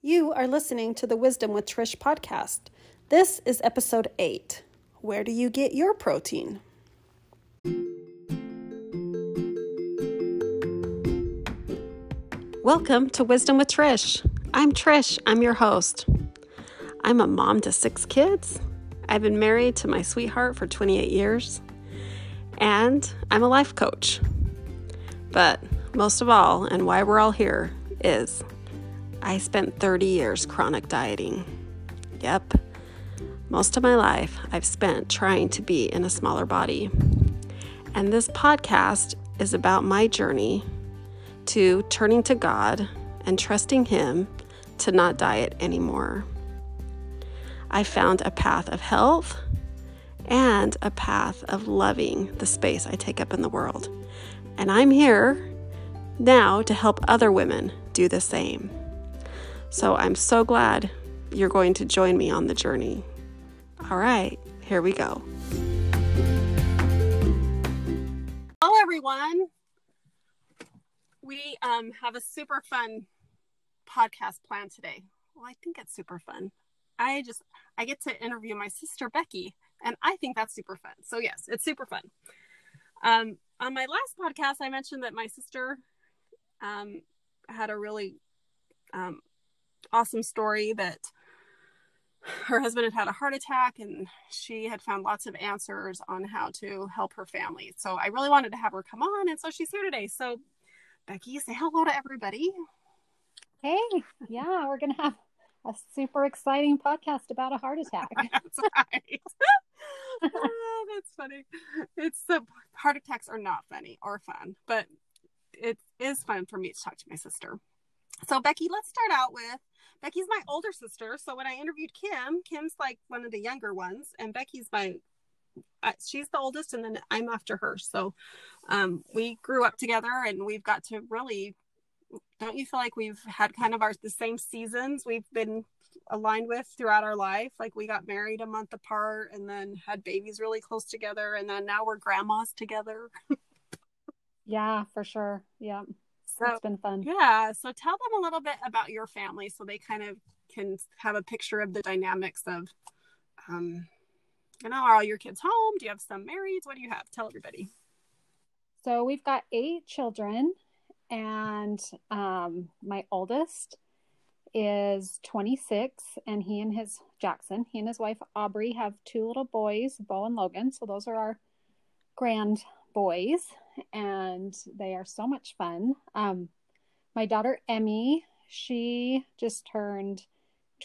You are listening to the Wisdom with Trish podcast. This is episode 8. Where do you get your protein? Welcome to Wisdom with Trish. I'm Trish, I'm your host. I'm a mom to six kids. I've been married to my sweetheart for 28 years, and I'm a life coach. But most of all, and why we're all here, is I spent 30 years chronic dieting. Yep, most of my life I've spent trying to be in a smaller body. And this podcast is about my journey to turning to God and trusting Him to not diet anymore. I found a path of health and a path of loving the space I take up in the world. And I'm here now to help other women do the same. So I'm so glad you're going to join me on the journey. All right, here we go. Hello, everyone. We um, have a super fun podcast plan today. Well, I think it's super fun. I just I get to interview my sister Becky, and I think that's super fun. So yes, it's super fun. Um, on my last podcast, I mentioned that my sister um, had a really um, awesome story that her husband had had a heart attack and she had found lots of answers on how to help her family. So I really wanted to have her come on, and so she's here today. So Becky, say hello to everybody. Hey, yeah, we're gonna have a super exciting podcast about a heart attack. that's right. oh, that's funny. It's the heart attacks are not funny or fun, but it is fun for me to talk to my sister. So Becky, let's start out with Becky's my older sister. So when I interviewed Kim, Kim's like one of the younger ones, and Becky's my uh, she's the oldest, and then I'm after her. So um, we grew up together, and we've got to really. Don't you feel like we've had kind of our the same seasons we've been aligned with throughout our life? Like we got married a month apart, and then had babies really close together, and then now we're grandmas together. yeah, for sure. Yeah. So, it's been fun. Yeah. So tell them a little bit about your family so they kind of can have a picture of the dynamics of, um, you know, are all your kids home? Do you have some married? What do you have? Tell everybody. So we've got eight children, and um, my oldest is 26, and he and his Jackson, he and his wife Aubrey have two little boys, Bo and Logan. So those are our grand boys and they are so much fun. Um, my daughter Emmy, she just turned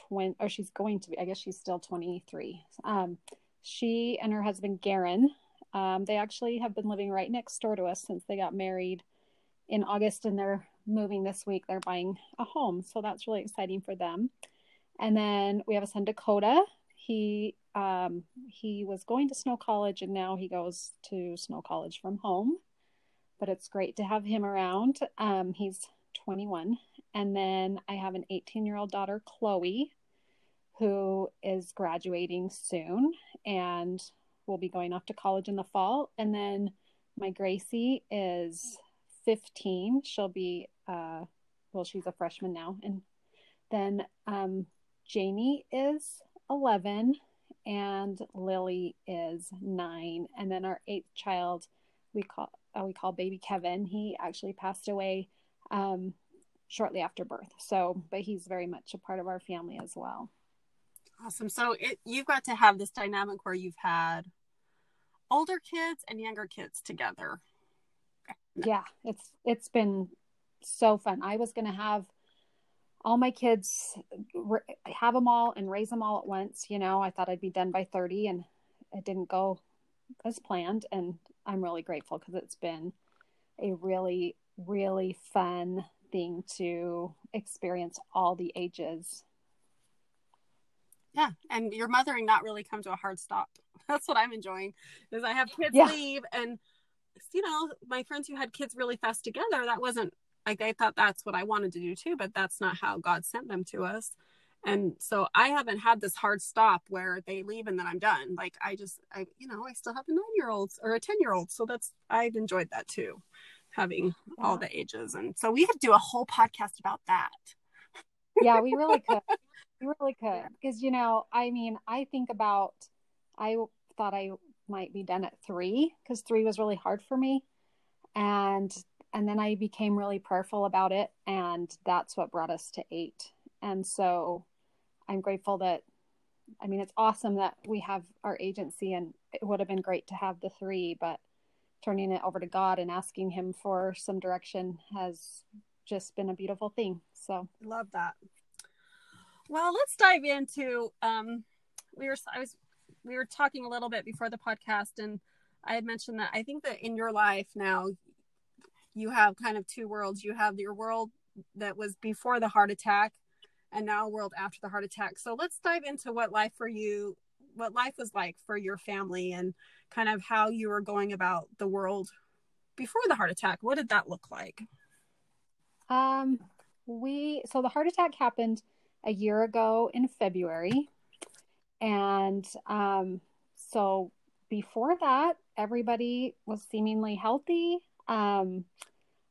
20, or she's going to be, I guess she's still 23. Um, she and her husband Garen, um, they actually have been living right next door to us since they got married in August, and they're moving this week. They're buying a home, so that's really exciting for them. And then we have a son Dakota. He um, he was going to Snow College, and now he goes to Snow College from home but it's great to have him around. Um, he's 21. And then I have an 18 year old daughter, Chloe, who is graduating soon and will be going off to college in the fall. And then my Gracie is 15. She'll be, uh, well, she's a freshman now. And then um, Jamie is 11 and Lily is nine. And then our eighth child, we call uh, we call baby Kevin. He actually passed away um, shortly after birth. So, but he's very much a part of our family as well. Awesome. So it, you've got to have this dynamic where you've had older kids and younger kids together. Yeah, it's it's been so fun. I was going to have all my kids have them all and raise them all at once. You know, I thought I'd be done by 30 and it didn't go as planned. And I'm really grateful because it's been a really, really fun thing to experience all the ages. Yeah, and your mothering not really come to a hard stop. That's what I'm enjoying. Is I have kids yeah. leave, and you know, my friends who had kids really fast together. That wasn't like I thought that's what I wanted to do too, but that's not how God sent them to us and so i haven't had this hard stop where they leave and then i'm done like i just i you know i still have a nine year old or a ten year old so that's i've enjoyed that too having yeah. all the ages and so we could do a whole podcast about that yeah, we really could. We really could. Because, you know, I mean, I think about, I thought I might be done at three because three was really hard for me. And, and then I became really prayerful about it. And that's what brought us to eight. And so I'm grateful that, I mean, it's awesome that we have our agency and it would have been great to have the three, but turning it over to God and asking Him for some direction has just been a beautiful thing. So I love that. Well, let's dive into. Um, we were I was we were talking a little bit before the podcast, and I had mentioned that I think that in your life now, you have kind of two worlds. You have your world that was before the heart attack, and now world after the heart attack. So let's dive into what life for you, what life was like for your family, and kind of how you were going about the world before the heart attack. What did that look like? Um, we so the heart attack happened a year ago in February, and um, so before that, everybody was seemingly healthy. Um,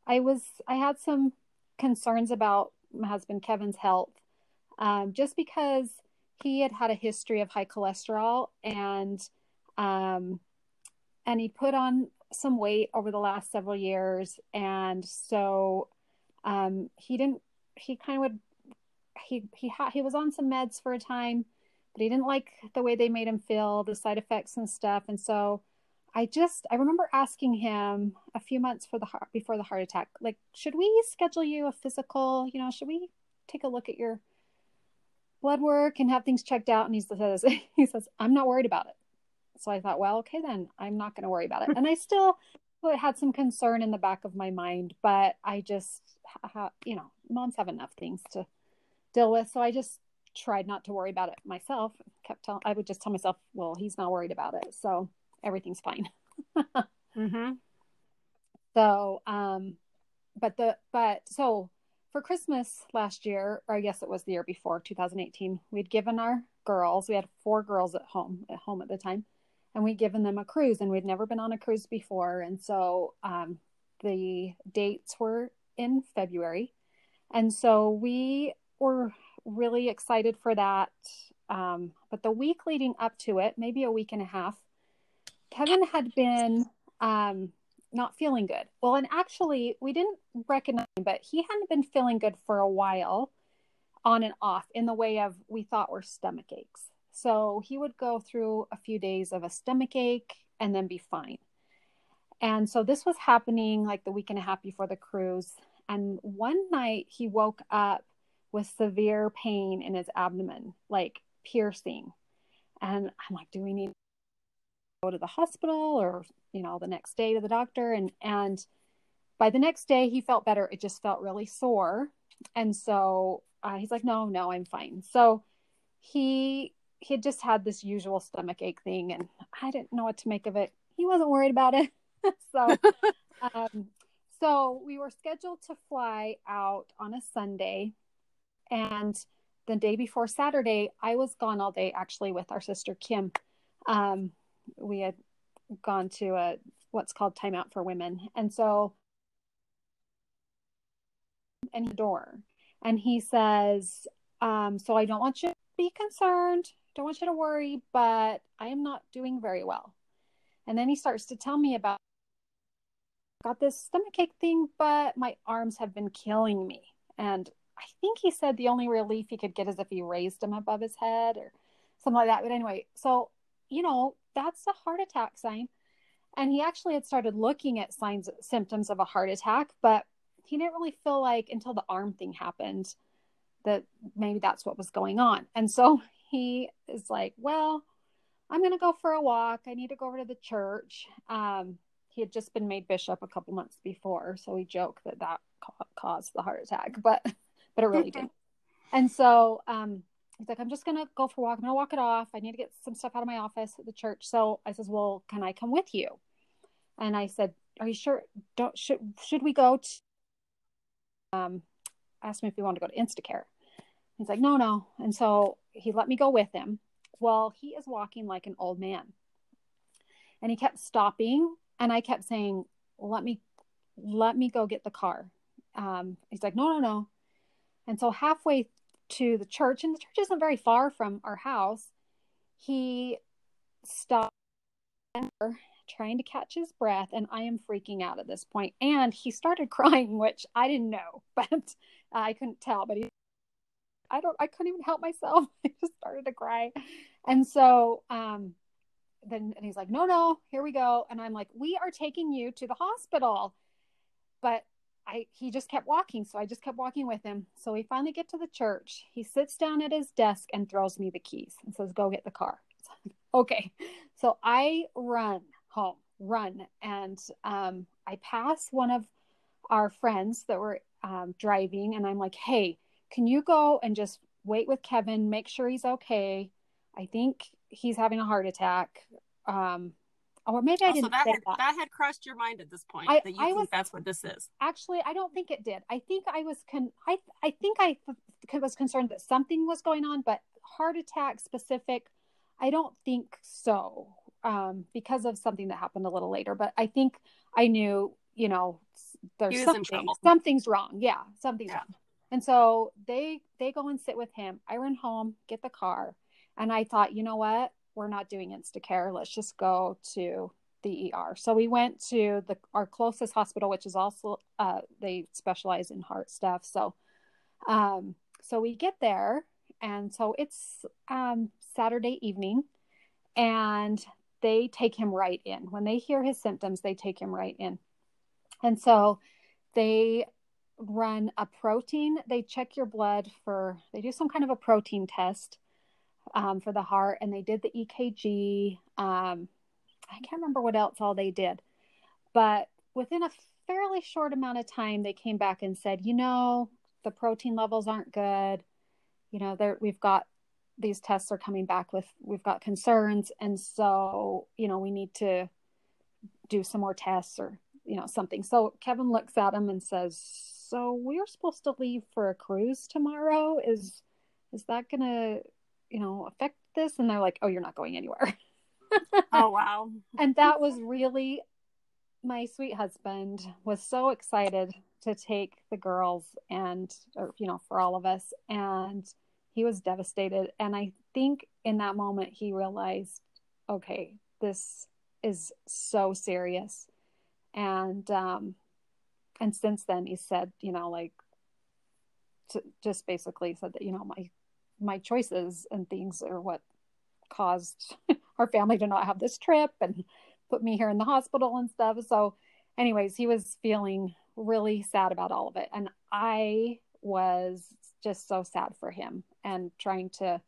I was I had some concerns about my husband Kevin's health, um, just because he had had a history of high cholesterol and um, and he put on some weight over the last several years. And so um, he didn't he kind of would he he had he was on some meds for a time but he didn't like the way they made him feel the side effects and stuff. And so i just i remember asking him a few months for the heart before the heart attack like should we schedule you a physical you know should we take a look at your blood work and have things checked out and he says he says i'm not worried about it so I thought, well, okay, then I'm not going to worry about it. and I still had some concern in the back of my mind, but I just, you know, moms have enough things to deal with. So I just tried not to worry about it myself. Kept telling, I would just tell myself, well, he's not worried about it. So everything's fine. mm-hmm. So, um, but the, but so for Christmas last year, or I guess it was the year before, 2018, we'd given our girls, we had four girls at home, at home at the time and we'd given them a cruise and we'd never been on a cruise before and so um, the dates were in february and so we were really excited for that um, but the week leading up to it maybe a week and a half kevin had been um, not feeling good well and actually we didn't recognize but he hadn't been feeling good for a while on and off in the way of we thought were stomach aches so he would go through a few days of a stomach ache and then be fine. And so this was happening like the week and a half before the cruise. And one night he woke up with severe pain in his abdomen, like piercing. And I'm like, do we need to go to the hospital or, you know, the next day to the doctor? And, and by the next day he felt better. It just felt really sore. And so uh, he's like, no, no, I'm fine. So he he had just had this usual stomach ache thing and I didn't know what to make of it. He wasn't worried about it. so um, so we were scheduled to fly out on a Sunday and the day before Saturday, I was gone all day actually with our sister Kim. Um, we had gone to a what's called timeout for women. And so and the door and he says, um, so I don't want you to be concerned don't want you to worry, but I am not doing very well. And then he starts to tell me about got this stomach ache thing, but my arms have been killing me. And I think he said the only relief he could get is if he raised them above his head or something like that. But anyway, so you know, that's a heart attack sign. And he actually had started looking at signs symptoms of a heart attack, but he didn't really feel like until the arm thing happened that maybe that's what was going on. And so he is like, Well, I'm going to go for a walk. I need to go over to the church. Um, he had just been made bishop a couple months before, so we joke that that ca- caused the heart attack, but but it really didn't. And so um, he's like, I'm just gonna go for a walk. I'm gonna walk it off. I need to get some stuff out of my office at the church. So I says, Well, can I come with you? And I said, Are you sure? Don't should should we go? To, um, asked me if we wanted to go to Instacare. He's like, No, no. And so he let me go with him. Well, he is walking like an old man. And he kept stopping and I kept saying, "Let me let me go get the car." Um, he's like, "No, no, no." And so halfway to the church, and the church isn't very far from our house. He stopped trying to catch his breath, and I am freaking out at this point. And he started crying, which I didn't know, but I couldn't tell. But he, I don't, I couldn't even help myself. I just started to cry, and so um, then and he's like, "No, no, here we go," and I'm like, "We are taking you to the hospital," but I he just kept walking, so I just kept walking with him. So we finally get to the church. He sits down at his desk and throws me the keys and says, "Go get the car." okay, so I run home, run, and um, I pass one of our friends that were um, driving, and I'm like, "Hey, can you go and just wait with Kevin, make sure he's okay? I think he's having a heart attack." Um, or maybe I Oh, didn't so that had, that. that had crossed your mind at this point I- that you I think was- that's what this is. actually i don't think it did i think i was con i i think i was concerned that something was going on but heart attack specific i don't think so um because of something that happened a little later but i think i knew you know there's He was in something something's wrong yeah something's Yeah. wrong and so they they go and sit with him i run home get the car and i thought you know what we're not doing instacare let's just go to the ER. So we went to the our closest hospital, which is also uh, they specialize in heart stuff. So, um, so we get there, and so it's um, Saturday evening, and they take him right in. When they hear his symptoms, they take him right in, and so they run a protein. They check your blood for. They do some kind of a protein test um, for the heart, and they did the EKG. Um, I can't remember what else all they did, but within a fairly short amount of time, they came back and said, you know, the protein levels aren't good. You know, there we've got these tests are coming back with we've got concerns, and so you know we need to do some more tests or you know something. So Kevin looks at him and says, "So we're supposed to leave for a cruise tomorrow. Is is that gonna you know affect this?" And they're like, "Oh, you're not going anywhere." Oh wow. and that was really my sweet husband was so excited to take the girls and or, you know for all of us and he was devastated and i think in that moment he realized okay this is so serious and um and since then he said you know like to, just basically said that you know my my choices and things are what caused our family to not have this trip and put me here in the hospital and stuff. So, anyways, he was feeling really sad about all of it. And I was just so sad for him and trying to,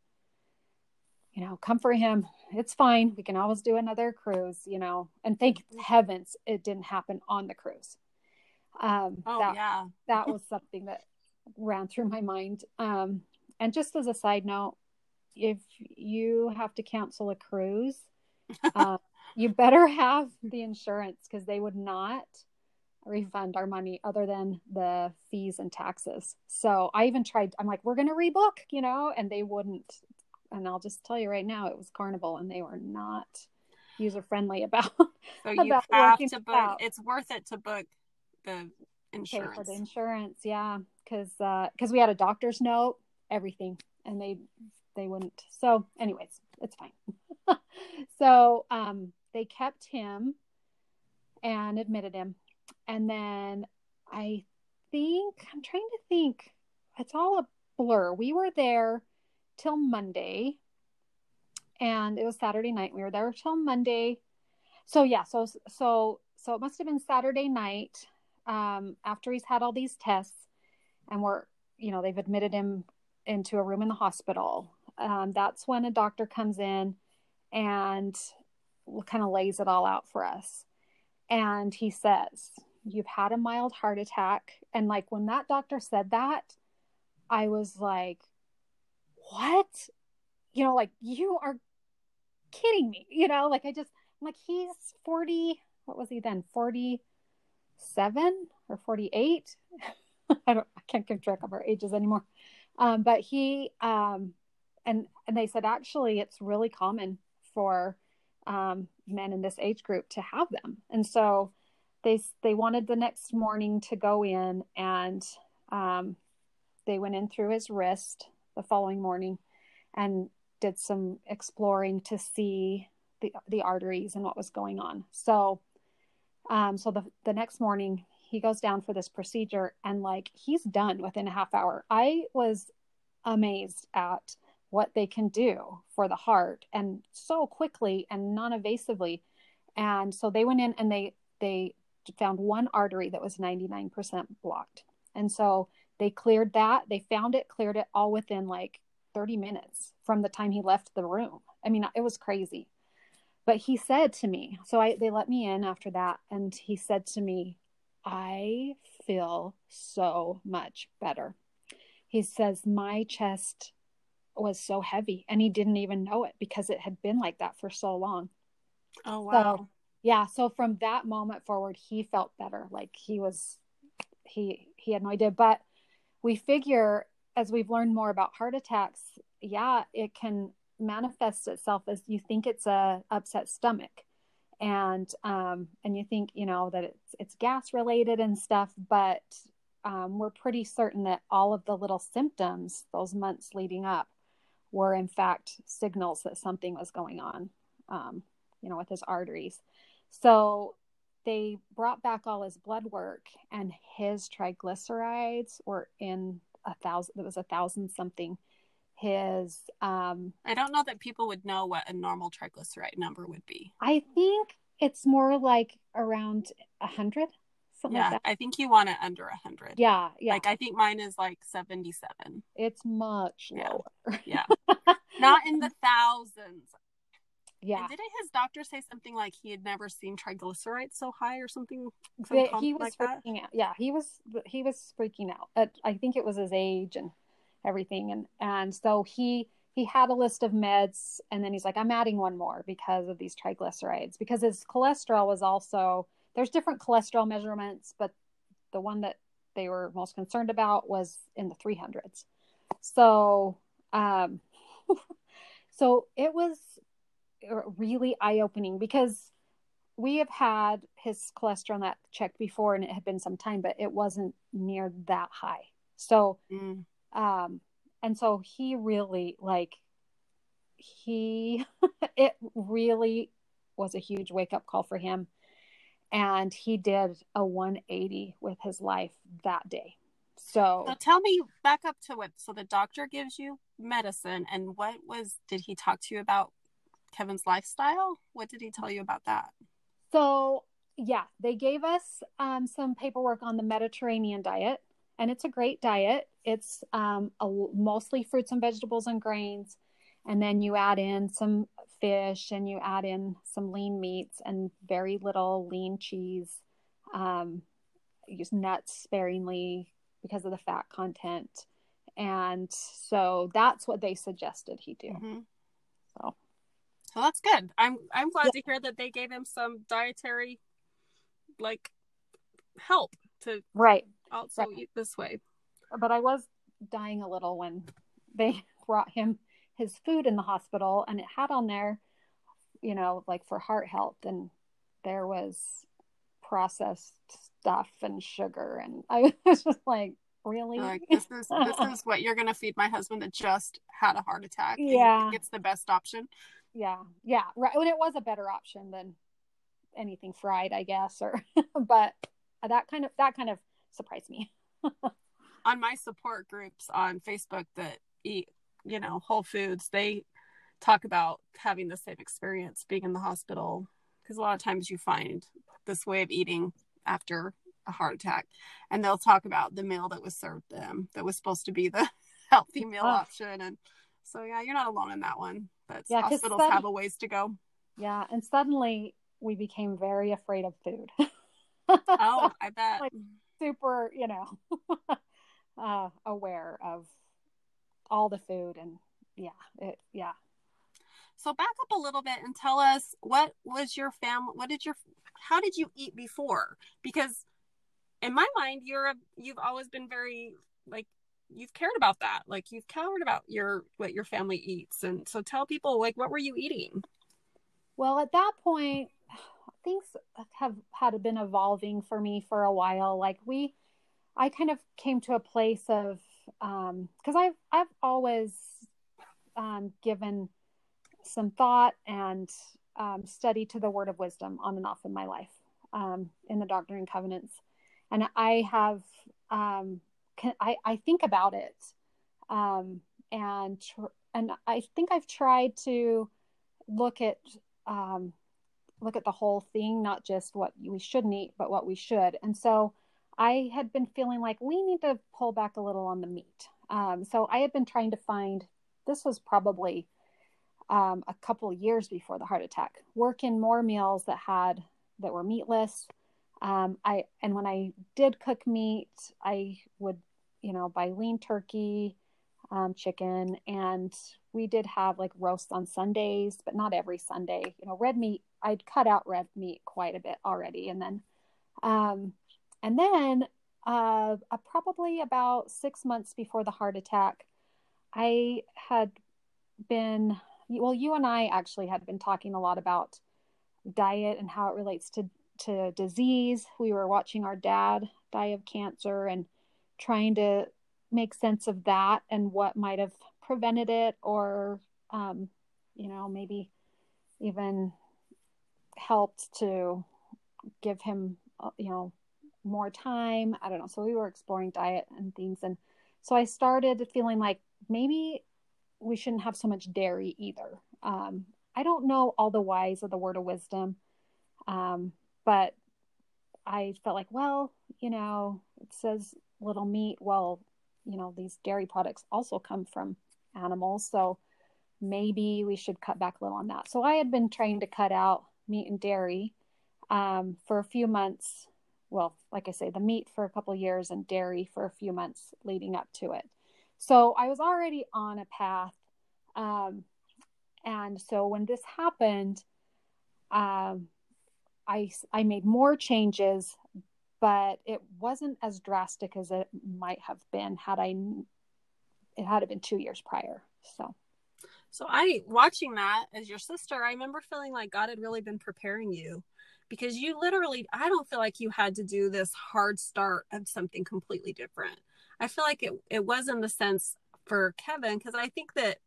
you know, comfort him. It's fine. We can always do another cruise, you know. And thank heavens it didn't happen on the cruise. Um, Oh that, yeah. that was something that ran through my mind. Um, and just as a side note, if you have to cancel a cruise, uh, you better have the insurance because they would not refund our money other than the fees and taxes. So I even tried, I'm like, we're going to rebook, you know, and they wouldn't. And I'll just tell you right now, it was Carnival and they were not user friendly about So you about have to book. out. It's worth it to book the pay insurance. for the insurance yeah because uh, because we had a doctor's note everything and they they wouldn't. So anyways it's fine. So um they kept him and admitted him. And then i think i'm trying to think it's all a blur. We were there till monday and it was saturday night. We were there till monday. So yeah so so so it must have been saturday night um, after he's had all these tests and we're you know they've admitted him into a room in the hospital. Um, that's when a doctor comes in and kind of lays it all out for us. And he says you've had a mild heart attack. And like when that doctor said that i was like what? You know like you are kidding me. You know like i just I'm like he's 40 what was he then 47 or 48 i don't i can't keep track of our ages anymore um, but he um, and and they said actually it's really common for um, men in this age group to have them and so they they wanted the next morning to go in and um, they went in through his wrist the following morning and did some exploring to see the, the arteries and what was going on. So, um, so the, the next morning he goes down for this procedure and like he's done within a half hour. I was amazed at what they can do for the heart and so quickly and non-invasively. And so they went in and they they found one artery that was 99% blocked. And so they cleared that. They found it, cleared it all within like 30 minutes from the time he left the room. I mean, it was crazy. But he said to me, so I they let me in after that and he said to me, I feel so much better. He says, My chest was so heavy and he didn't even know it because it had been like that for so long. Oh, wow. So, yeah. So from that moment forward, he felt better. Like he was, he, he had no idea. But we figure as we've learned more about heart attacks, yeah, it can manifest itself as you think it's a upset stomach and um, and you think you know that it's it's gas related and stuff, but um, we're pretty certain that all of the little symptoms those months leading up were in fact signals that something was going on, um, you know, with his arteries. So they brought back all his blood work, and his triglycerides were in a thousand. It was a thousand something. His um, I don't know that people would know what a normal triglyceride number would be. I think it's more like around a hundred. Yeah, like I think you want it under a hundred. Yeah, yeah. Like I think mine is like seventy-seven. It's much Yeah. lower. Yeah, not in the thousands. yeah. And didn't his doctor say something like he had never seen triglycerides so high or something? some he was like that? freaking out. Yeah, he was he was freaking out. Uh, I think it was his age and everything, and and so he he had a list of meds, and then he's like, I'm adding one more because of these triglycerides because his cholesterol was also there's different cholesterol measurements, but the one that they were most concerned about was in the 300s. So um, so it was really eye opening because we have had his cholesterol that checked before and it had been some time, but it wasn't near that high. So, Mm. Um, and so he really like, he, it really was a huge wake up call for him. And he did a 180 with his life that day. So, So tell me back up to what. So the doctor gives you medicine, and what was? Did he talk to you about Kevin's lifestyle? What did he tell you about that? So, yeah, they gave us um, some paperwork on the Mediterranean diet, and it's a great diet. It's um, a, mostly fruits and vegetables and grains, and then you add in some fish and you add in some lean meats and very little lean cheese. Um, use nuts sparingly because of the fat content. And so that's what they suggested he do. Mhm. So, So that's good. I'm I'm glad to hear that they gave him some dietary, like, help to right. also Right. eat this way. But I was dying a little when they brought him his food in the hospital and it had on there, you know, like for heart health and there was processed stuff and sugar and I was just like, really? Like this is this is what you're gonna feed my husband that just had a heart attack. Yeah. it's the best option. yeah, yeah, right. And it was a better option than anything fried, I guess, or but that kind of that kind of surprised me. On my support groups on Facebook that eat, you know, Whole Foods, they talk about having the same experience being in the hospital. Because a lot of times you find this way of eating after a heart attack and they'll talk about the meal that was served them that was supposed to be the healthy meal Oh. option and so yeah you're not alone in that one. But Yeah, hospitals have a ways to go. Yeah, and suddenly we became very afraid of food. oh i bet. Like- super, you know, uh, aware of all the food and yeah, it, yeah. So back up a little bit and tell us what was your family what did your how did you eat before? Because in my mind you're a, you've always been very like you've cared about that. Like you've cared about your what your family eats. And so tell people like what were you eating? Well, at that point, things have had been evolving for me for a while. Like we, I kind of came to a place of because um, I've I've always um, given some thought and um, study to the word of wisdom on and off in my life um, in the Doctrine and Covenants, and I have um, I, I think about it um, and tr- and I think I've tried to look at um, look at the whole thing, not just what we shouldn't eat, but what we should. And so I had been feeling like we need to pull back a little on the meat. Um, so I had been trying to find. This was probably um, a couple years before the heart attack. Work in more meals that had that were meatless. Um, I and when I did cook meat, I would you know buy lean turkey, um, chicken, and we did have like roasts on Sundays, but not every Sunday. You know, red meat. I'd cut out red meat quite a bit already, and then, um, and then uh, uh, probably about six months before the heart attack, I had been well. You and I actually had been talking a lot about diet and how it relates to to disease. We were watching our dad die of cancer and trying to make sense of that and what might have prevented it or um, you know maybe even helped to give him uh, you know more time. I don't know. So we were exploring diet and things. And so i started feeling like maybe we shouldn't have so much dairy either. Um, i don't know all the whys of the word of wisdom um, but i felt like well you know it says little meat. Well you know these dairy products also come from animals. So maybe we should cut back a little on that. So i had been trying to cut out meat and dairy um, for a few months well like i say the meat for a couple years and dairy for a few months leading up to it so i was already on a path um, and so when this happened um, I, I made more changes but it wasn't as drastic as it might have been had I it had it been two years prior. So so I watching that as your sister, I remember feeling like God had really been preparing you because you literally I don't feel like you had to do this hard start of something completely different. I feel like it it was in the sense for Kevin because I think that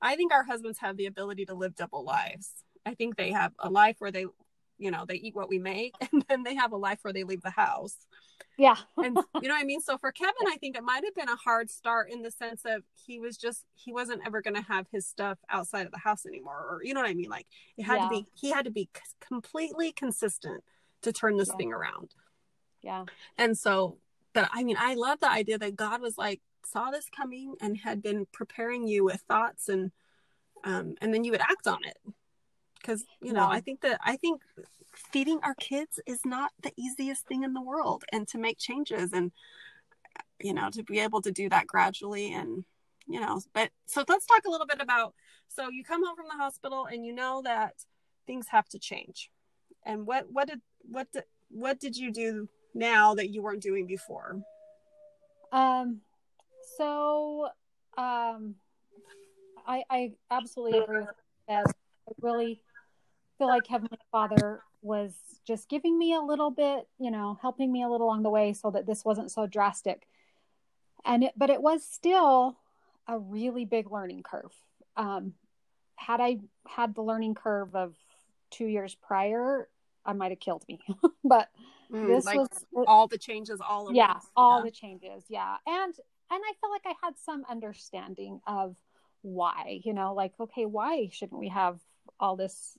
I think our husbands have the ability to live double lives. I think they have a life where they you know they eat what we make and then they have a life where they leave the house. Yeah. And you know what i mean? So for kevin i think it might have been a hard start in the sense of he was just he wasn't ever going to have his stuff outside of the house anymore or you know what i mean? Like it had yeah. to be he had to be completely consistent to turn this yeah. thing around. Yeah. And so but i mean i love the idea that god was like saw this coming and had been preparing you with thoughts and um and then you would act on it because you know i think that i think feeding our kids is not the easiest thing in the world and to make changes and you know to be able to do that gradually and you know but so let's talk a little bit about so you come home from the hospital and you know that things have to change. And what what did what did, what did you do now that you weren't doing before? Um so um i i absolutely agree with that. I really feel like Heavenly Father was just giving me a little bit, you know, helping me a little along the way so that this wasn't so drastic. And it, but it was still a really big learning curve. Um, had I had the learning curve of two years prior, I might have killed me. but mm, this like was all the changes, all of yeah, all yeah. the changes, yeah. And and I felt like I had some understanding of why, you know, like okay, why shouldn't we have all this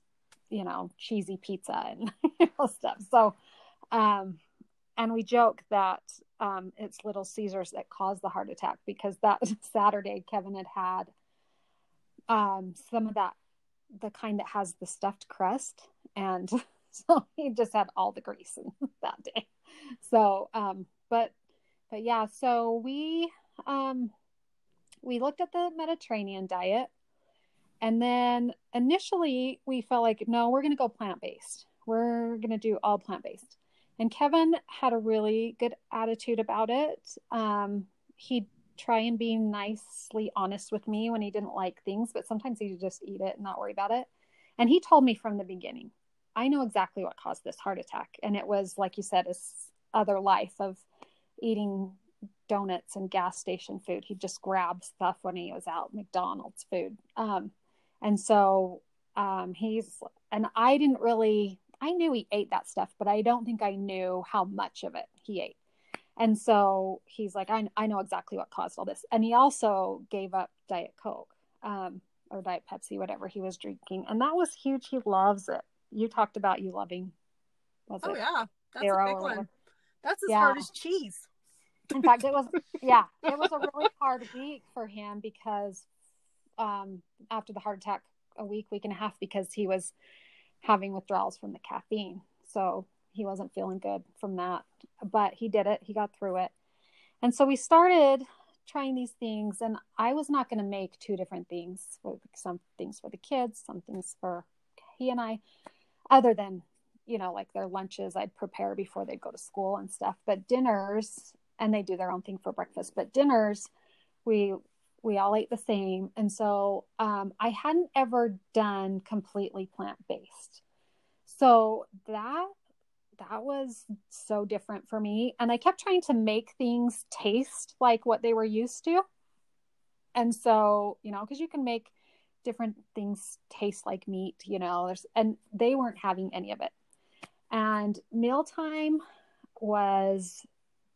you know, cheesy pizza and stuff. So, um, and we joke that um, it's Little Caesars that caused the heart attack because that Saturday Kevin had had um, some of that, the kind that has the stuffed crust, and so he just had all the grease that day. So, um, but but yeah, so we um, we looked at the Mediterranean diet and then initially we felt like, no, we're going to go plant based. We're going to do all plant based. And Kevin had a really good attitude about it. Um, he'd try and be nicely honest with me when he didn't like things, but sometimes he'd just eat it and not worry about it. And he told me from the beginning, I know exactly what caused this heart attack. And it was, like you said, his other life of eating donuts and gas station food. He'd just grab stuff when he was out, McDonald's food. Um, and so um, he's, and I didn't really, I knew he ate that stuff, but I don't think I knew how much of it he ate. And so he's like, I, I know exactly what caused all this. And he also gave up Diet Coke um, or Diet Pepsi, whatever he was drinking. And that was huge. He loves it. You talked about you loving, was oh, it? yeah. That's a big one. That's as yeah. hard as cheese. In fact, it was, yeah, it was a really hard week for him because um, after the heart attack, a week, week and a half, because he was having withdrawals from the caffeine. So he wasn't feeling good from that. But he did it, he got through it. And so we started trying these things, and I was not going to make two different things some things for the kids, some things for he and I, other than you know, like their lunches I'd prepare before they'd go to school and stuff. But dinners, and they do their own thing for breakfast, but dinners, we we all ate the same. And so um, I hadn't ever done completely plant based. So that that was so different for me. And I kept trying to make things taste like what they were used to. And so, you know, because you can make different things taste like meat, you know, there's and they weren't having any of it. And mealtime was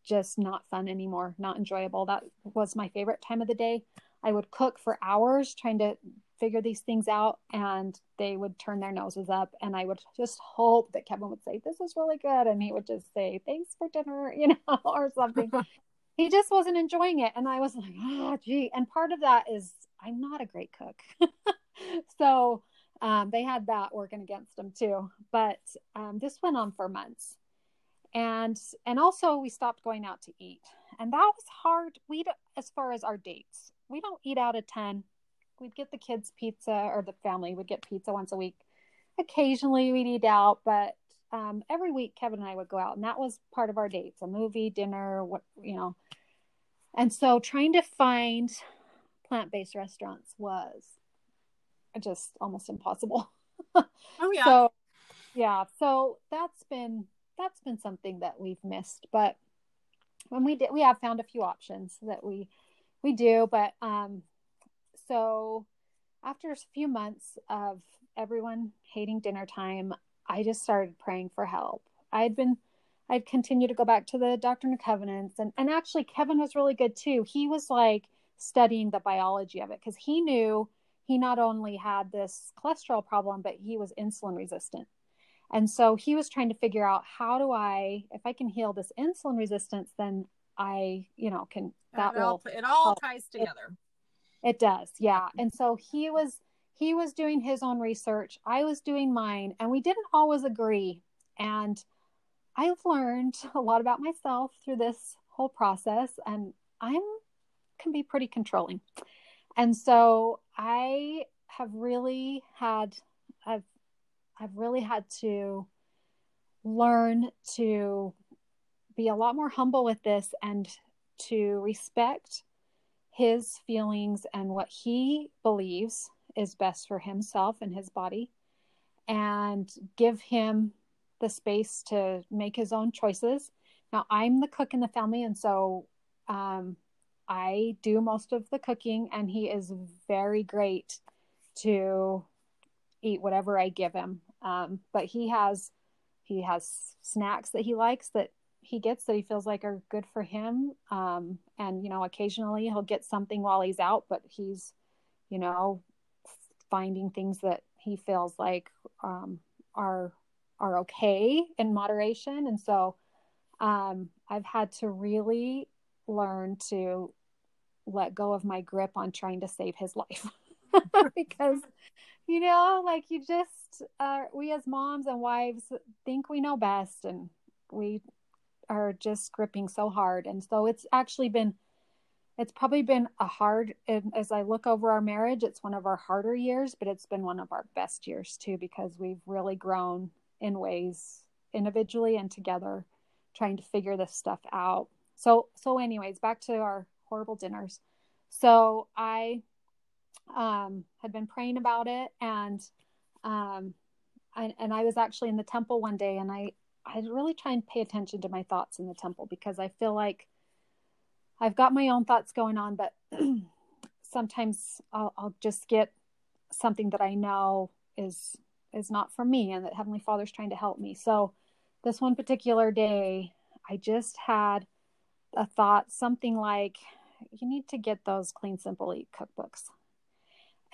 just not fun anymore, not enjoyable. That was my favorite time of the day. I would cook for hours trying to figure these things out, and they would turn their noses up. And I would just hope that Kevin would say, This is really good. And he would just say, Thanks for dinner, you know, or something. he just wasn't enjoying it. And I was like, Oh, gee. And part of that is I'm not a great cook. so, um, they had that working against them too. But um, this went on for months, and and also we stopped going out to eat, and that was hard. We as far as our dates, we don't eat out a ton. We'd get the kids pizza, or the family would get pizza once a week. Occasionally we'd eat out, but um, every week Kevin and I would go out, and that was part of our dates: a movie, dinner, what you know. And so trying to find plant-based restaurants was just almost impossible. oh yeah. So yeah, so that's been that's been something that we've missed, but when we did we have found a few options that we we do, but um so after a few months of everyone hating dinner time, I just started praying for help. I'd been I'd continue to go back to the Doctrine and Covenants and and actually Kevin was really good too. He was like studying the biology of it because he knew he not only had this cholesterol problem, but he was insulin resistant. And so he was trying to figure out how do I, if I can heal this insulin resistance, then I, you know, can that it will it all help. ties together. It, it does, yeah. And so he was he was doing his own research. I was doing mine, and we didn't always agree. And I've learned a lot about myself through this whole process, and I'm can be pretty controlling. And so I have really had I've I've really had to learn to be a lot more humble with this and to respect his feelings and what he believes is best for himself and his body and give him the space to make his own choices. Now, I'm the cook in the family, and so um, I do most of the cooking, and he is very great to eat whatever I give him. Um, but he has he has snacks that he likes that he gets that he feels like are good for him. Um, and you know, occasionally he'll get something while he's out, but he's you know finding things that he feels like um, are are okay in moderation. And so um, I've had to really learn to let go of my grip on trying to save his life because you know like you just uh, we as moms and wives think we know best and we are just gripping so hard. And so it's actually been it's probably been a hard as i look over our marriage it's one of our harder years but it's been one of our best years too because we've really grown in ways individually and together trying to figure this stuff out. So so anyways back to our horrible dinners. So i um, had been praying about it and um, I, and I was actually in the temple one day and I I really try and pay attention to my thoughts in the temple because I feel like I've got my own thoughts going on, but sometimes I'll, I'll just get something that I know is is not for me and that Heavenly Father's trying to help me. So this one particular day, I just had a thought, something like, you need to get those clean, simple eat cookbooks.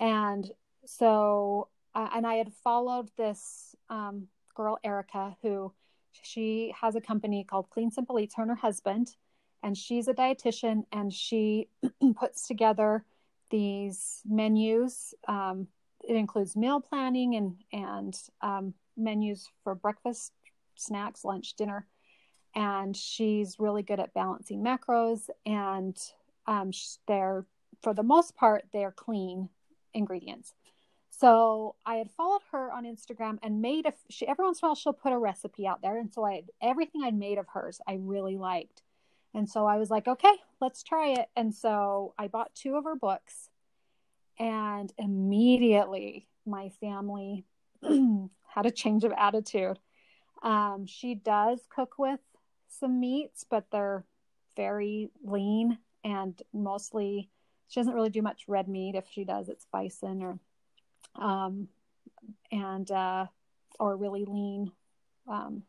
And so, uh, and I had followed this um, girl, Erica, who she has a company called Clean Simple Eats, her and her husband, and she's a dietitian and she puts together these menus. Um, it includes meal planning and, and um, menus for breakfast, snacks, lunch, dinner. And she's really good at balancing macros and um, they're, for the most part, they're clean ingredients. So I had followed her on Instagram and made a she every once in a while she'll put a recipe out there. And so I everything I'd made of hers I really liked. And so I was like, okay, let's try it. And so I bought two of her books and immediately my family had a change of attitude. Um, she does cook with some meats, but they're very lean and mostly she doesn't really do much red meat. If she does, it's bison or um, and uh, or really lean, um,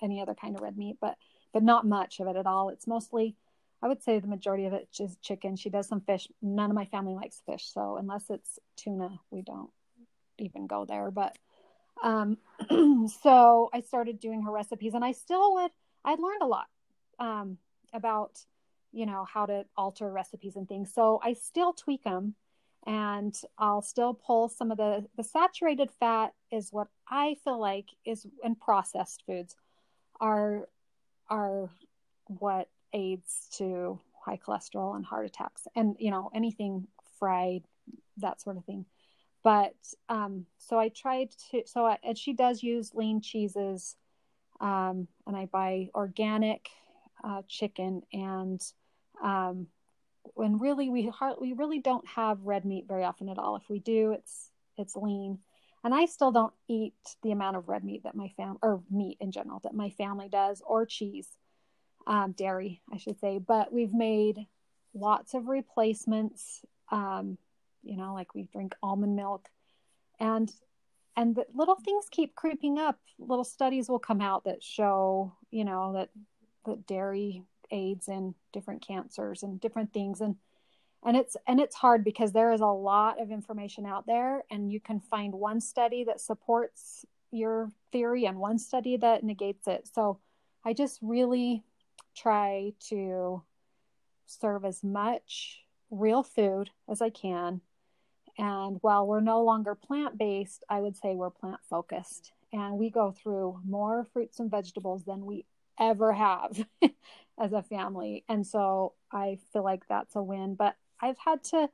any other kind of red meat, but but not much of it at all. It's mostly, I would say, the majority of it is chicken. She does some fish. None of my family likes fish, so unless it's tuna, we don't even go there. But um, so I started doing her recipes, and I still would. I learned a lot um, about you know how to alter recipes and things. So I still tweak them and I'll still pull some of the the saturated fat is what I feel like is in processed foods are are what aids to high cholesterol and heart attacks and you know anything fried that sort of thing but um so I tried to so I, and she does use lean cheeses um and I buy organic uh, chicken and um when really we hard, we really don't have red meat very often at all. If we do, it's it's lean. And I still don't eat the amount of red meat that my fam or meat in general that my family does, or cheese, um, dairy, I should say. But we've made lots of replacements. Um, you know, like we drink almond milk, and and little things keep creeping up. Little studies will come out that show, you know, that that dairy aids and different cancers and different things. And and it's and it's hard because there is a lot of information out there and you can find one study that supports your theory and one study that negates it. So i just really try to serve as much real food as i can. And while we're no longer plant based i would say we're plant focused and we go through more fruits and vegetables than we ever have as a family. And so I feel like that's a win. But I've had to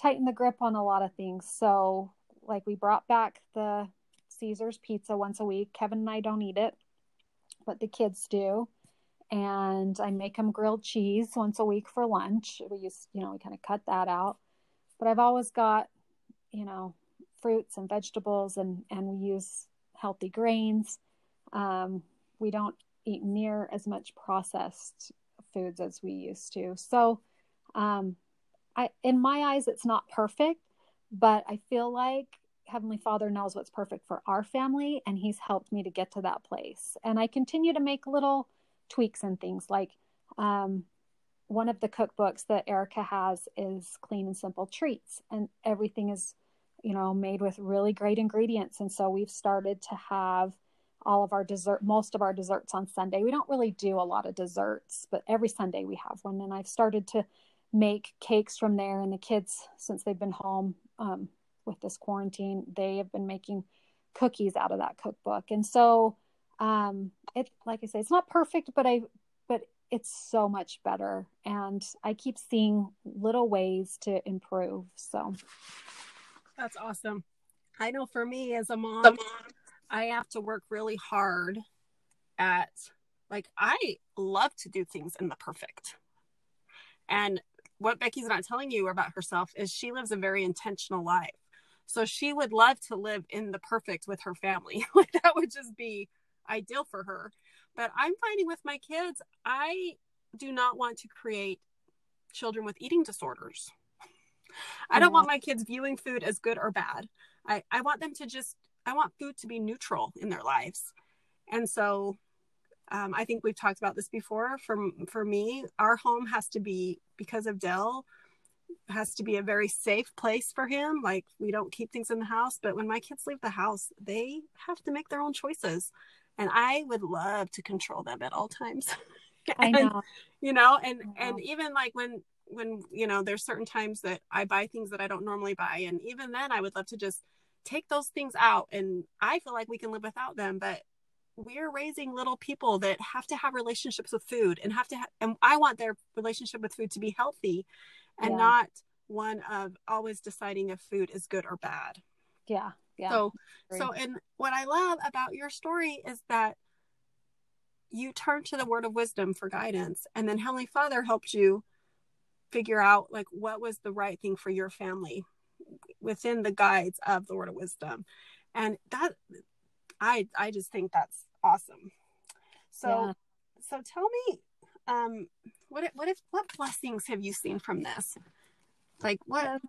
tighten the grip on a lot of things. So, like, we brought back the Caesar's pizza once a week. Kevin and I don't eat it, but the kids do. And I make them grilled cheese once a week for lunch. We used, you know, we kind of cut that out. But I've always got, you know, fruits and vegetables, and and we use healthy grains. Um, we don't eat near as much processed foods as we used to. So, um, I, in my eyes, it's not perfect, but I feel like Heavenly Father knows what's perfect for our family, and He's helped me to get to that place. And I continue to make little tweaks and things like um, one of the cookbooks that Erica has is Clean and Simple Treats, and everything is, you know, made with really great ingredients. And so we've started to have all of our dessert, most of our desserts on Sunday. We don't really do a lot of desserts, but every Sunday we have one. And I've started to make cakes from there. And the kids, since they've been home um, with this quarantine, they have been making cookies out of that cookbook. And so, um, it, like I say, it's not perfect, but I, but it's so much better. And I keep seeing little ways to improve. So that's awesome. I know for me as a mom, I have to work really hard at like I love to do things in the perfect. And what Becky's not telling you about herself is she lives a very intentional life. So she would love to live in the perfect with her family. like that would just be ideal for her. But I'm finding with my kids, I do not want to create children with eating disorders. I don't want my kids viewing food as good or bad. I, I want them to just, I want food to be neutral in their lives. And so um, I think we've talked about this before. For, for me, our home has to be, because of Dell, has to be a very safe place for him. Like we don't keep things in the house, but when my kids leave the house, they have to make their own choices. And I would love to control them at all times. and, I know. You know, and know. and even like when when you know there's certain times that I buy things that I don't normally buy and even then I would love to just take those things out and I feel like we can live without them but we're raising little people that have to have relationships with food and have to ha- and I want their relationship with food to be healthy and yeah. not one of always deciding if food is good or bad. Yeah. Yeah. So so and what I love about your story is that you turn to the word of wisdom for guidance and then Heavenly Father helped you figure out like what was the right thing for your family within the guides of the word of wisdom. And that I I just think that's awesome. So yeah. so tell me um what what if what blessings have you seen from this? Like what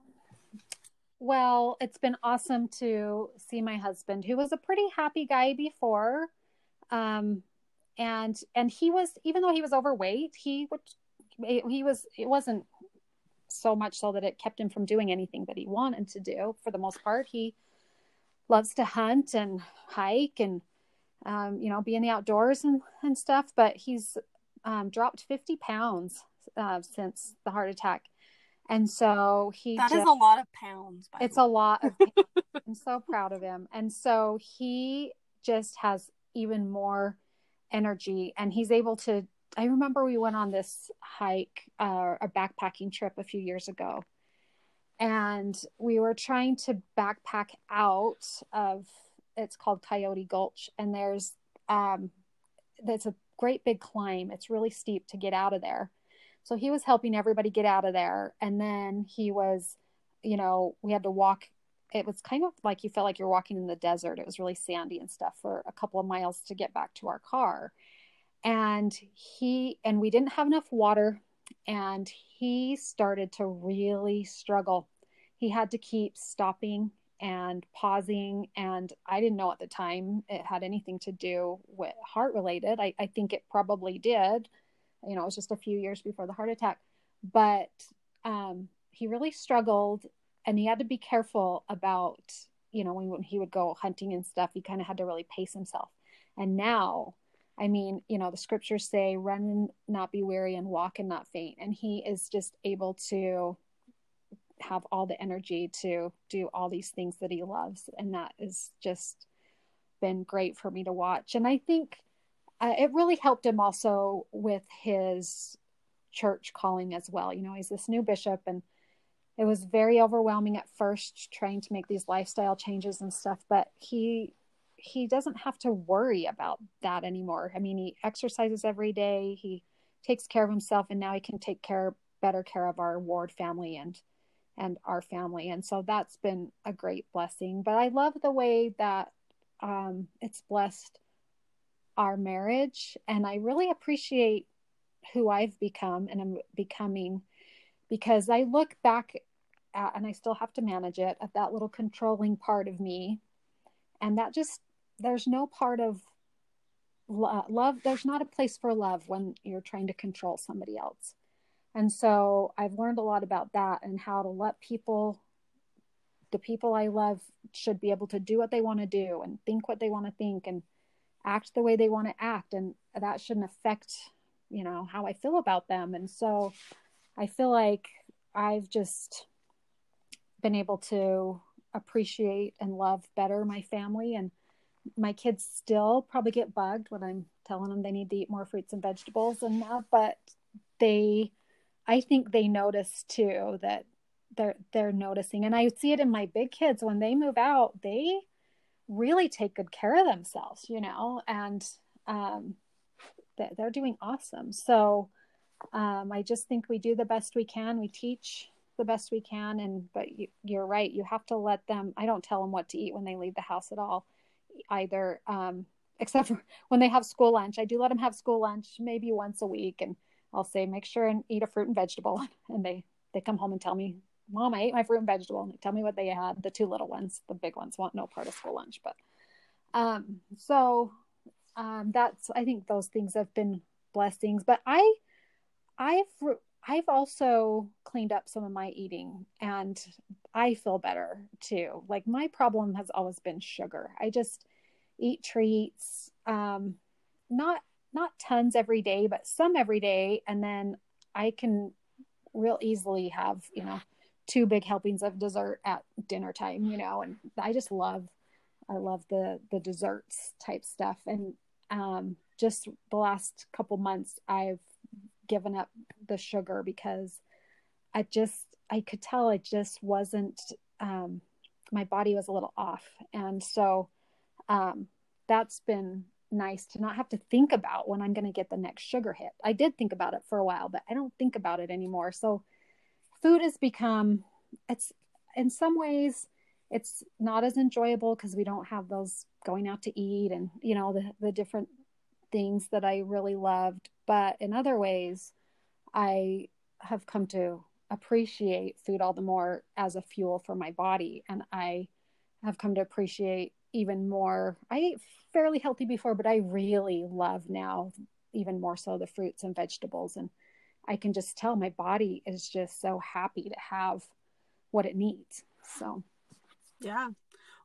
well, it's been awesome to see my husband who was a pretty happy guy before. Um and and he was even though he was overweight, he would he was it wasn't so much so that it kept him from doing anything that he wanted to do. For the most part he loves to hunt and hike and um, you know be in the outdoors and, and stuff but he's um, dropped 50 pounds uh, since the heart attack. And so he that just, is a lot of pounds it's a lot of i'm so proud of him. And so he just has even more energy and he's able to I remember we went on this hike, uh, a backpacking trip a few years ago, and we were trying to backpack out of it's called Coyote Gulch, and there's um, that's a great big climb. It's really steep to get out of there. So he was helping everybody get out of there, and then he was, you know, we had to walk. It was kind of like you felt like you're walking in the desert. It was really sandy and stuff for a couple of miles to get back to our car and he and we didn't have enough water and he started to really struggle. He had to keep stopping and pausing and i didn't know at the time it had anything to do with heart related. I, I think it probably did. You know it was just a few years before the heart attack. But um, he really struggled and he had to be careful about you know when, when he would go hunting and stuff he kind of had to really pace himself. And now I mean, you know, the scriptures say, run and not be weary and walk and not faint. And he is just able to have all the energy to do all these things that he loves. And that has just been great for me to watch. And I think uh, it really helped him also with his church calling as well. You know, he's this new bishop and it was very overwhelming at first trying to make these lifestyle changes and stuff, but he he doesn't have to worry about that anymore. I mean, he exercises every day, he takes care of himself, and now he can take care better care of our ward family and and our family. And so that's been a great blessing. But I love the way that um, it's blessed our marriage, and I really appreciate who I've become and I'm becoming because I look back at, and I still have to manage it at that little controlling part of me and that just there's no part of lo- love there's not a place for love when you're trying to control somebody else. And so i've learned a lot about that and how to let people the people i love should be able to do what they want to do and think what they want to think and act the way they want to act. And that shouldn't affect you know how i feel about them. And so i feel like i've just been able to appreciate and love better my family and my kids still probably get bugged when I'm telling them they need to eat more fruits and vegetables and that, but they, I think they notice too that they're they're noticing, and I see it in my big kids when they move out, they really take good care of themselves, you know, and um, they're doing awesome. So um, I just think we do the best we can. We teach the best we can, and but you, you're right. You have to let them. I don't tell them what to eat when they leave the house at all either, um, except for when they have school lunch. I do let them have school lunch maybe once a week, and I'll say, make sure and eat a fruit and vegetable. And they, they come home and tell me, mom, I ate my fruit and vegetable. And they tell me what they had. The two little ones, the big ones want no part of school lunch. But, um, so, um, that's, I think those things have been blessings, but I, I've, I've also cleaned up some of my eating and I feel better too. Like my problem has always been sugar. I just eat treats, um, not not tons every day, but some every day, and then I can real easily have you know two big helpings of dessert at dinner time. You know, and I just love I love the the desserts type stuff, and um, just the last couple months I've given up the sugar because I just I could tell it just wasn't um, my body was a little off, and so um, that's been nice to not have to think about when I'm going to get the next sugar hit. I did think about it for a while, but I don't think about it anymore. So food has become it's in some ways it's not as enjoyable because we don't have those going out to eat and you know the the different things that I really loved, but in other ways I have come to appreciate food all the more as a fuel for my body and I have come to appreciate even more. I ate fairly healthy before, but I really love now even more so the fruits and vegetables. And I can just tell my body is just so happy to have what it needs. So, yeah.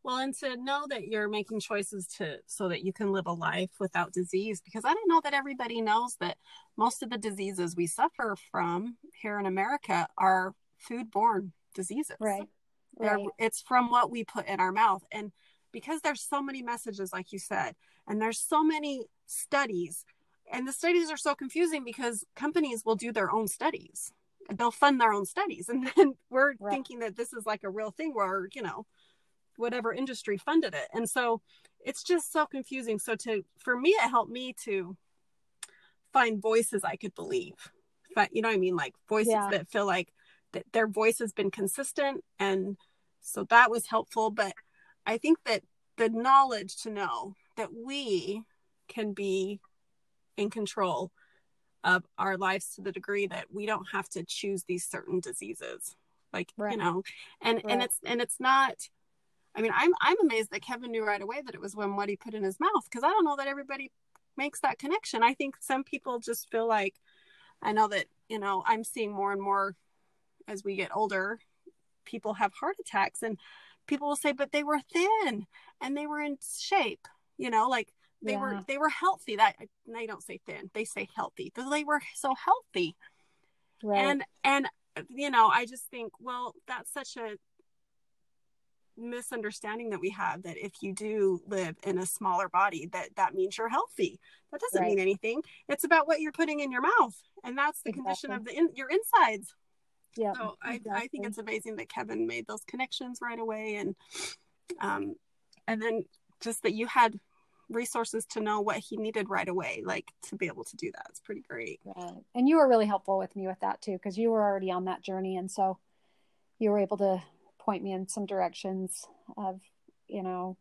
Well, and to know that you're making choices to so that you can live a life without disease, because I don't know that everybody knows that most of the diseases we suffer from here in America are foodborne diseases. Right. Right. It's from what we put in our mouth. And because there's so many messages like you said and there's so many studies and the studies are so confusing because companies will do their own studies they'll fund their own studies and then we're right. thinking that this is like a real thing where you know whatever industry funded it. And so it's just so confusing. So to for me it helped me to find voices i could believe. But you know what i mean? Like voices yeah. that feel like that their voice has been consistent. And so that was helpful. But I think that the knowledge to know that we can be in control of our lives to the degree that we don't have to choose these certain diseases. Like right. you know and right. and it's and it's not i mean i'm i'm amazed that kevin knew right away that it was when what he put in his mouth because i don't know that everybody makes that connection i think some people just feel like i know that you know i'm seeing more and more as we get older people have heart attacks and people will say but they were thin and they were in shape you know like they yeah. were they were healthy that they don't say thin they say healthy but they were so healthy right. and and you know i just think well that's such a misunderstanding that we have that if you do live in a smaller body that that means you're healthy. That doesn't right. mean anything. It's about what you're putting in your mouth and that's the exactly. condition of the in, your insides. Yeah so exactly. I, I think it's amazing that kevin made those connections right away and um and then just that you had resources to know what he needed right away like to be able to do that. It's pretty great. And you were really helpful with me with that too because you were already on that journey and so you were able to point me in some directions of you know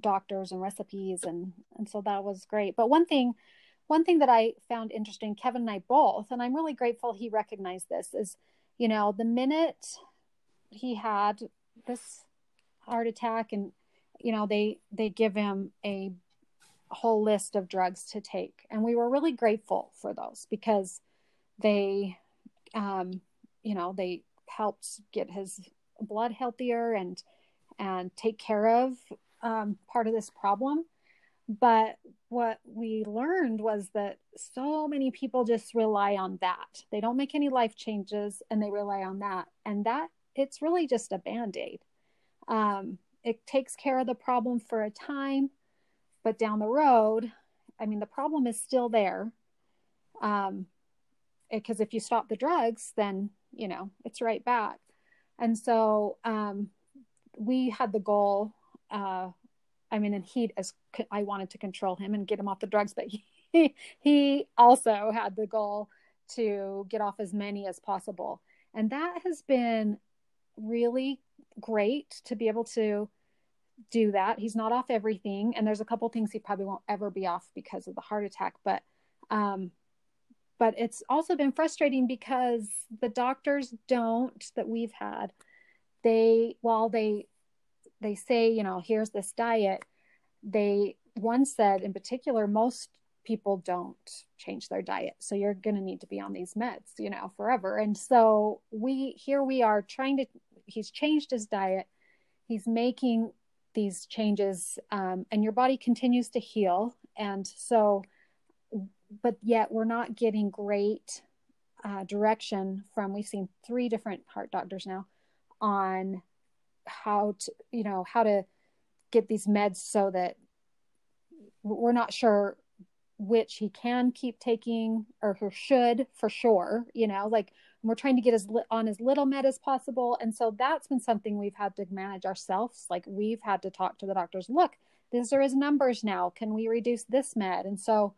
doctors and recipes and and so that was great but one thing one thing that I found interesting, Kevin and I both, and I'm really grateful he recognized this, is, you know, the minute he had this heart attack and, you know, they, they give him a whole list of drugs to take. And we were really grateful for those because they, um, you know, they helped get his blood healthier and, and take care of um, part of this problem. But what we learned was that so many people just rely on that. They don't make any life changes and they rely on that. And that it's really just a band aid. Um, it takes care of the problem for a time, but down the road, I mean, the problem is still there. Um, because if you stop the drugs, then, you know, it's right back. And so um, we had the goal uh, I mean, and he as I wanted to control him and get him off the drugs, but he he also had the goal to get off as many as possible, and that has been really great to be able to do that. He's not off everything, and there's a couple things he probably won't ever be off because of the heart attack, but um, but it's also been frustrating because the doctors don't that we've had they while they they say you know here's this diet they one said in particular most people don't change their diet. So you're going to need to be on these meds you know forever. And so we here we are trying to he's changed his diet. He's making these changes um, and your body continues to heal. And so but yet we're not getting great uh, direction from we've seen three different heart doctors now on how to you know how to get these meds so that we're not sure which he can keep taking or who should for sure you know like we're trying to get as li- on as little med as possible. And so that's been something we've had to manage ourselves. Like we've had to talk to the doctors look these are his numbers now. Can we reduce this med? And so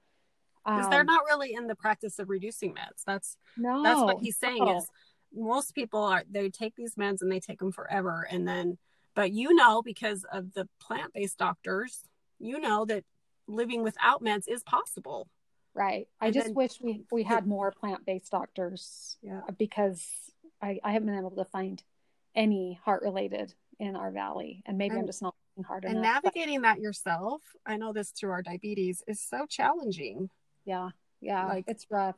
because um, they're not really in the practice of reducing meds. That's no that's what he's saying no. is most people are they take these meds and they take them forever and then but you know because of the plant-based doctors you know that living without meds is possible. Right. I just then, wish we we had more plant-based doctors yeah. because i i haven't been able to find any heart related in our valley and maybe and, i'm just not hard enough. and enough, navigating but... that yourself i know this through our diabetes is so challenging yeah yeah like it's rough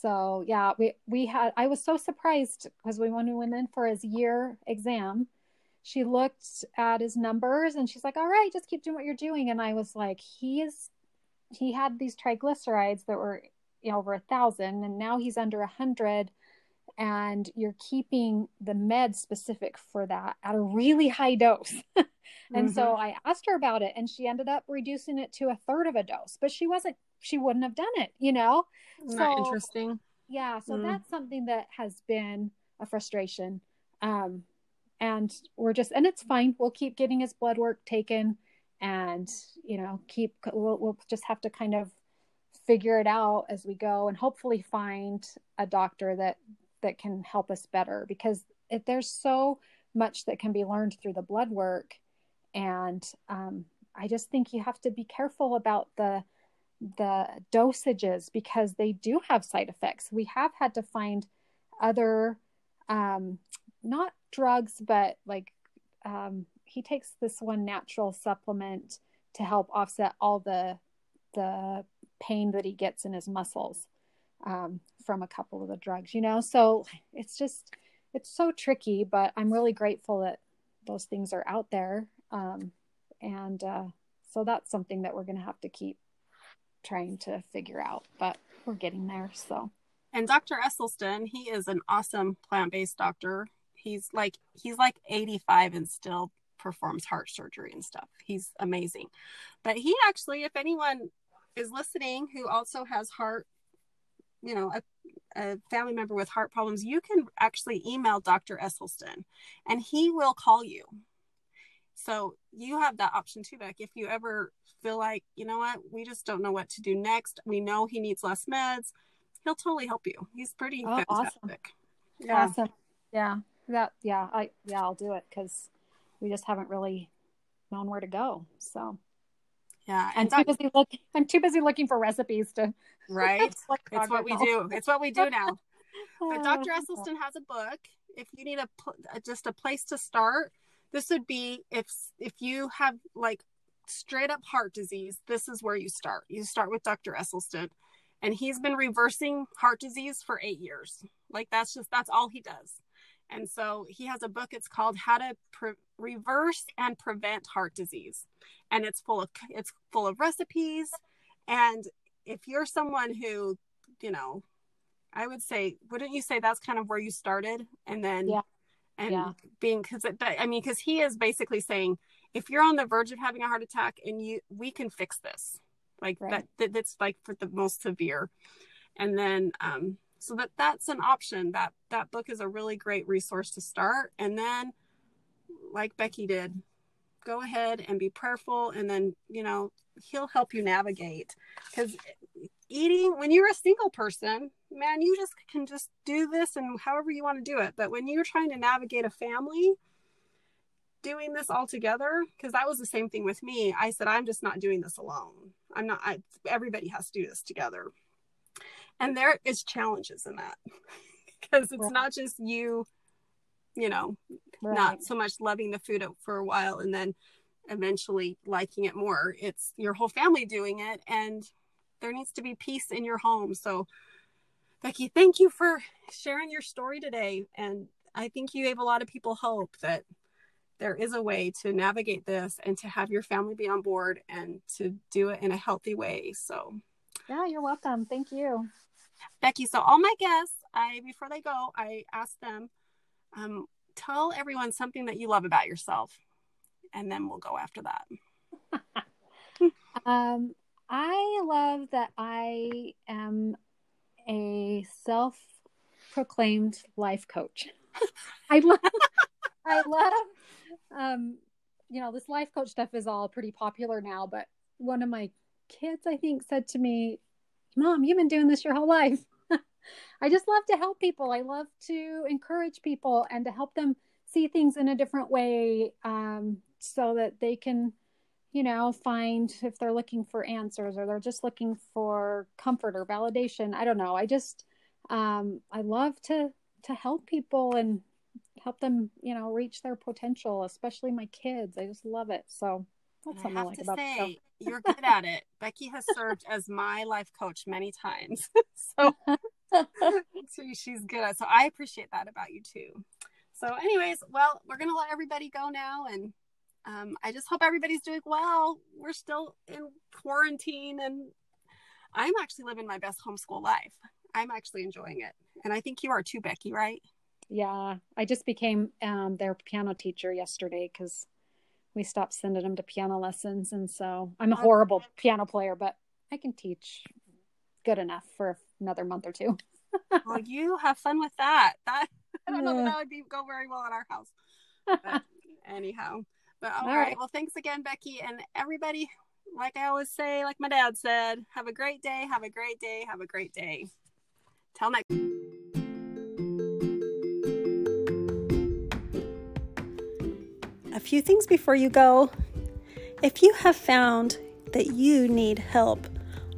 so yeah, we we had I was so surprised because we when we went in for his year exam, she looked at his numbers and she's like, "All right, just keep doing what you're doing." And I was like, he's he had these triglycerides that were you know, over a thousand, and now he's under a hundred, and you're keeping the med specific for that at a really high dose." and mm-hmm. so I asked her about it, and she ended up reducing it to a third of a dose, but she wasn't she wouldn't have done it, you know? Isn't so, interesting? Yeah. So mm. that's something that has been a frustration. Um, and we're just, and it's fine. We'll keep getting his blood work taken and, you know, keep, we'll, we'll just have to kind of figure it out as we go and hopefully find a doctor that, that can help us better because if there's so much that can be learned through the blood work and um, i just think you have to be careful about the the dosages because they do have side effects. We have had to find other, um, not drugs, but like um, he takes this one natural supplement to help offset all the the pain that he gets in his muscles um, from a couple of the drugs. You know, so it's just it's so tricky. But I'm really grateful that those things are out there, um, and uh, so that's something that we're going to have to keep trying to figure out, but we're getting there. So, and Dr. Esselstyn, he is an awesome plant based doctor. He's like he's like 85 and still performs heart surgery and stuff. He's amazing. But he actually, if anyone is listening who also has heart, you know, a, a family member with heart problems, you can actually email Dr. Esselstyn and he will call you. So you have that option too, Beck. If you ever feel like, you know what, we just don't know what to do next. We know he needs less meds. He'll totally help you. He's pretty oh, fantastic. Awesome. Yeah. Awesome. Yeah. That, yeah, I, yeah, I'll do it because we just haven't really known where to go. So, yeah. And I'm too busy looking, I'm too busy looking for recipes to, right. it's what we do. It's what we do now. but Dr. Esselstyn has a book. If you need a, uh, just a place to start, this would be if if you have like straight up heart disease, this is where you start. You start with Dr. Esselstyn, and he's been reversing heart disease for eight years. Like that's just that's all he does. And so he has a book. It's called How to Pre- Reverse and Prevent Heart Disease, and it's full of it's full of recipes. And if you're someone who, you know, I would say, wouldn't you say that's kind of where you started, and then yeah. And yeah. being because I mean because he is basically saying if you're on the verge of having a heart attack and you we can fix this. Like right. that, that that's like for the most severe. And then um so that that's an option. That that book is a really great resource to start. And then like becky did go ahead and be prayerful and then you know he'll help you navigate. Because eating when you're a single person man you just can just do this and however you want to do it. But when you're trying to navigate a family doing this all together because that was the same thing with me. I said i'm just not doing this alone. I'm not I, everybody has to do this together. And there is challenges in that because it's Right. not just you you know Right. not so much loving the food for a while and then eventually liking it more. It's your whole family doing it and there needs to be peace in your home so becky thank you for sharing your story today and i think you gave a lot of people hope that there is a way to navigate this and to have your family be on board and to do it in a healthy way so Yeah, you're welcome. Thank you. Becky, so all my guests, I before they go, I ask them, um, tell everyone something that you love about yourself, and then we'll go after that. Um, I love that I am a self-proclaimed life coach. I love, I love, um, you know, this life coach stuff is all pretty popular now. But one of my kids, I think, said to me, "Mom, you've been doing this your whole life." I just love to help people. I love to encourage people and to help them see things in a different way, um, so that they can you know, find if they're looking for answers or they're just looking for comfort or validation. I don't know. I just um I love to to help people and help them, you know, reach their potential, especially my kids. I just love it. So that's something I I like to about say, you're good at it. Becky has served as my life coach many times, so so she's good at. So I appreciate that about you too. So, anyways, well, we're gonna let everybody go now, and um, I just hope everybody's doing well. We're still in quarantine, and I'm actually living my best homeschool life. I'm actually enjoying it, and I think you are too, Becky. Right? Yeah, I just became um, their piano teacher yesterday because we stopped sending them to piano lessons, and so I'm a Oh. horrible piano player, but I can teach good enough for another month or two. well, you have fun with that. That I don't know that that would be, go very well at our house. But anyhow, but all All right. right. Well, thanks again, Becky, and everybody. Like I always say, like my dad said, have a great day. Have a great day. Have a great day. Till next. A few things before you go. If you have found that you need help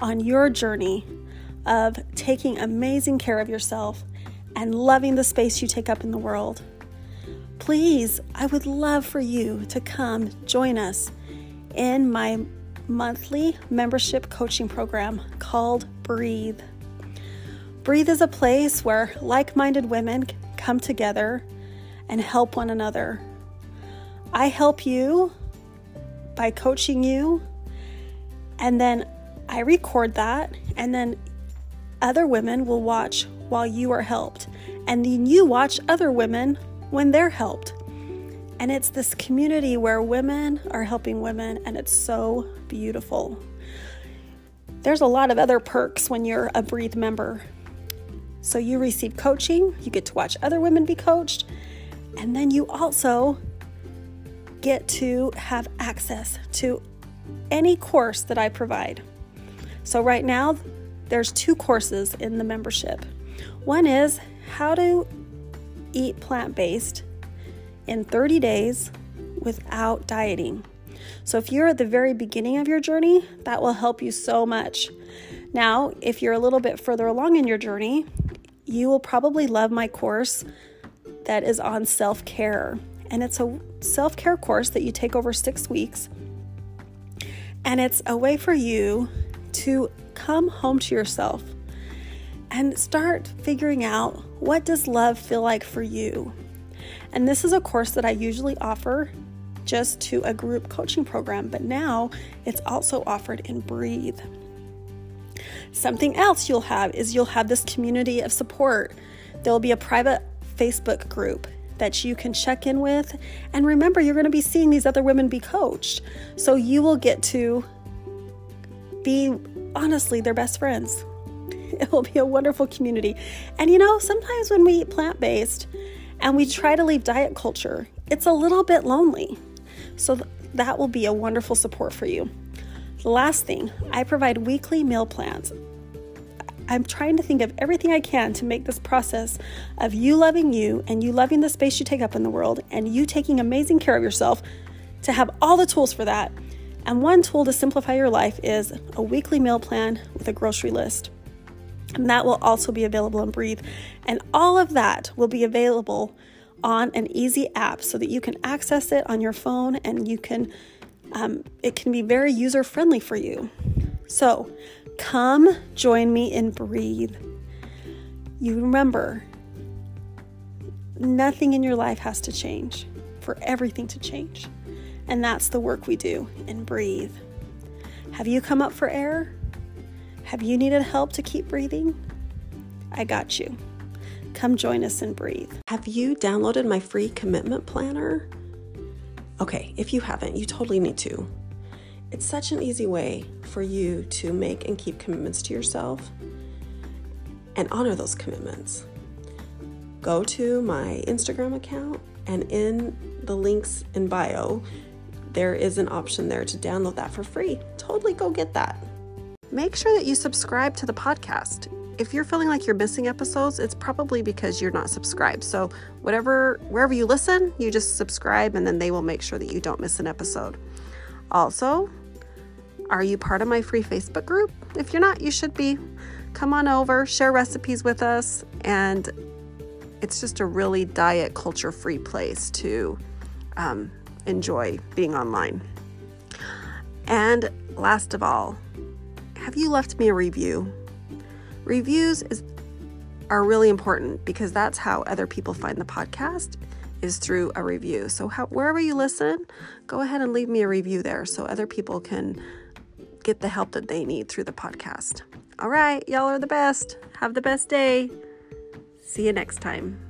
on your journey of taking amazing care of yourself and loving the space you take up in the world, please, I would love for you to come join us in my monthly membership coaching program called Breathe. Breathe is a place where like minded women come together and help one another. I help you by coaching you, and then I record that, and then other women will watch while you are helped, and then you watch other women when they're helped. And it's this community where women are helping women, and it's so beautiful. There's a lot of other perks when you're a Breathe member. So you receive coaching, you get to watch other women be coached, and then you also get to have access to any course that I provide. So right now there's two courses in the membership. One is how to eat plant-based in 30 days without dieting. So if you're at the very beginning of your journey, that will help you so much. Now, if you're a little bit further along in your journey, you will probably love my course that is on self care. And it's a self care course that you take over six weeks. And it's a way for you to come home to yourself and start figuring out what does love feel like for you. And this is a course that I usually offer just to a group coaching program, but now it's also offered in Breathe. Something else you'll have is you'll have this community of support. There will be a private Facebook group that you can check in with. And remember, you're going to be seeing these other women be coached. So you will get to be honestly their best friends. It will be a wonderful community. And you know, sometimes when we eat plant based and we try to leave diet culture, it's a little bit lonely. So th- that will be a wonderful support for you. The last thing, I provide weekly meal plans. I'm trying to think of everything I can to make this process of you loving you and you loving the space you take up in the world and you taking amazing care of yourself to have all the tools for that. And one tool to simplify your life is a weekly meal plan with a grocery list. And that will also be available in Breathe. And all of that will be available on an easy app so that you can access it on your phone and you can, um, it can be very user friendly for you. So come join me in Breathe. You remember, nothing in your life has to change for everything to change. And that's the work we do in Breathe. Have you come up for air? Have you needed help to keep breathing? I got you. Come join us and breathe. Have you downloaded my free commitment planner? Okay, if you haven't, you totally need to. It's such an easy way for you to make and keep commitments to yourself and honor those commitments. Go to my Instagram account, and in the links in bio, there is an option there to download that for free. Totally go get that. Make sure that you subscribe to the podcast. If you're feeling like you're missing episodes, it's probably because you're not subscribed. So, whatever wherever you listen, you just subscribe and then they will make sure that you don't miss an episode. Also, are you part of my free Facebook group? If you're not, you should be. Come on over, share recipes with us, and it's just a really diet culture free place to um, enjoy being online. And last of all, have you left me a review? Reviews is are really important because that's how other people find the podcast is through a review. So how, wherever you listen, go ahead and leave me a review there so other people can get the help that they need through the podcast. All right, y'all are the best. Have the best day. See you next time.